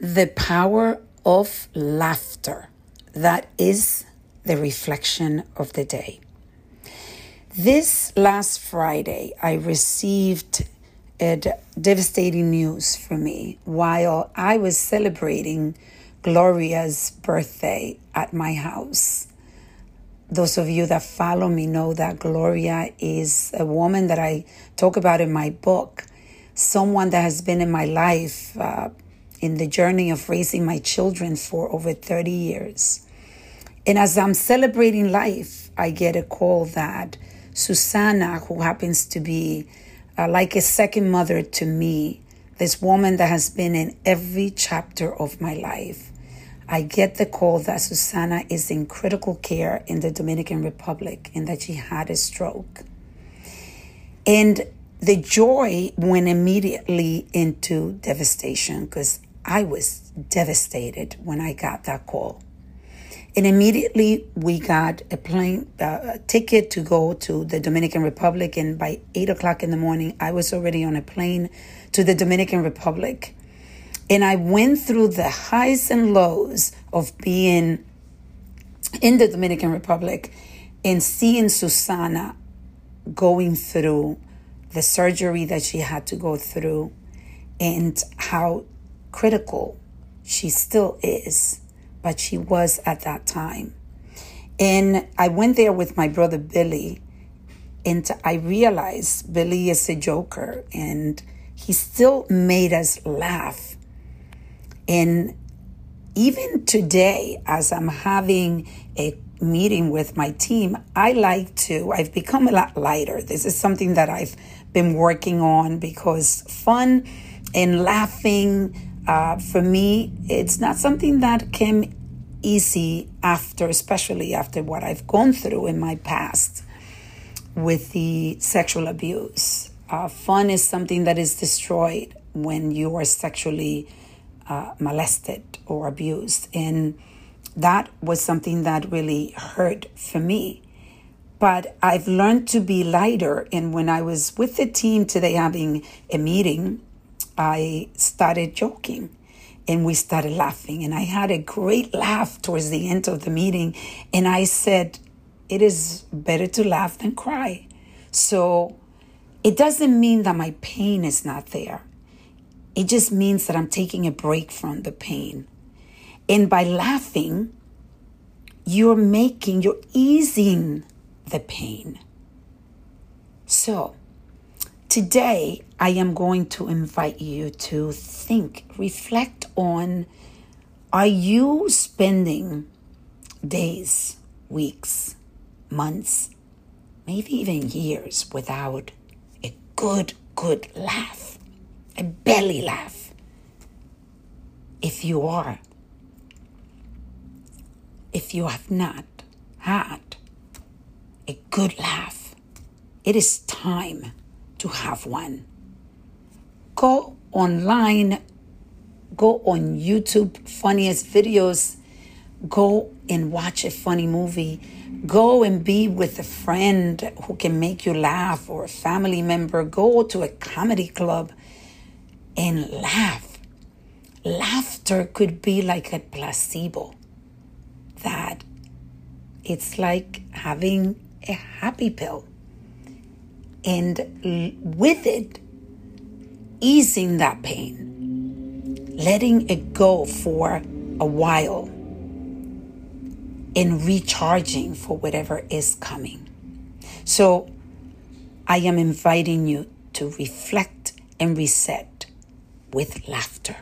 the power of laughter. That is the reflection of the day. This last Friday, I received a devastating news for me while I was celebrating Gloria's birthday at my house. Those of you that follow me know that Gloria is a woman that I talk about in my book, someone that has been in my life uh, in the journey of raising my children for over 30 years. And as I'm celebrating life, I get a call that Susanna, who happens to be uh, like a second mother to me, this woman that has been in every chapter of my life, I get the call that Susanna is in critical care in the Dominican Republic and that she had a stroke. And the joy went immediately into devastation because I was devastated when I got that call. And immediately we got a plane uh, a ticket to go to the Dominican Republic. And by eight o'clock in the morning, I was already on a plane to the Dominican Republic. And I went through the highs and lows of being in the Dominican Republic and seeing Susana going through the surgery that she had to go through and how critical she still is but she was at that time. And I went there with my brother Billy, and I realized Billy is a joker, and he still made us laugh. And even today, as I'm having a meeting with my team, I like to, I've become a lot lighter. This is something that I've been working on because fun and laughing uh, for me, it's not something that came easy after, especially after what I've gone through in my past with the sexual abuse. Uh, fun is something that is destroyed when you are sexually uh, molested or abused. And that was something that really hurt for me. But I've learned to be lighter. And when I was with the team today having a meeting, I started joking and we started laughing. And I had a great laugh towards the end of the meeting. And I said, It is better to laugh than cry. So it doesn't mean that my pain is not there. It just means that I'm taking a break from the pain. And by laughing, you're making, you're easing the pain. So, Today, I am going to invite you to think, reflect on are you spending days, weeks, months, maybe even years without a good, good laugh, a belly laugh? If you are, if you have not had a good laugh, it is time to have one. Go online, go on YouTube, funniest videos, go and watch a funny movie. Go and be with a friend who can make you laugh or a family member. Go to a comedy club and laugh. Laughter could be like a placebo, that it's like having a happy pill and with it, easing that pain, letting it go for a while, and recharging for whatever is coming. So, I am inviting you to reflect and reset with laughter.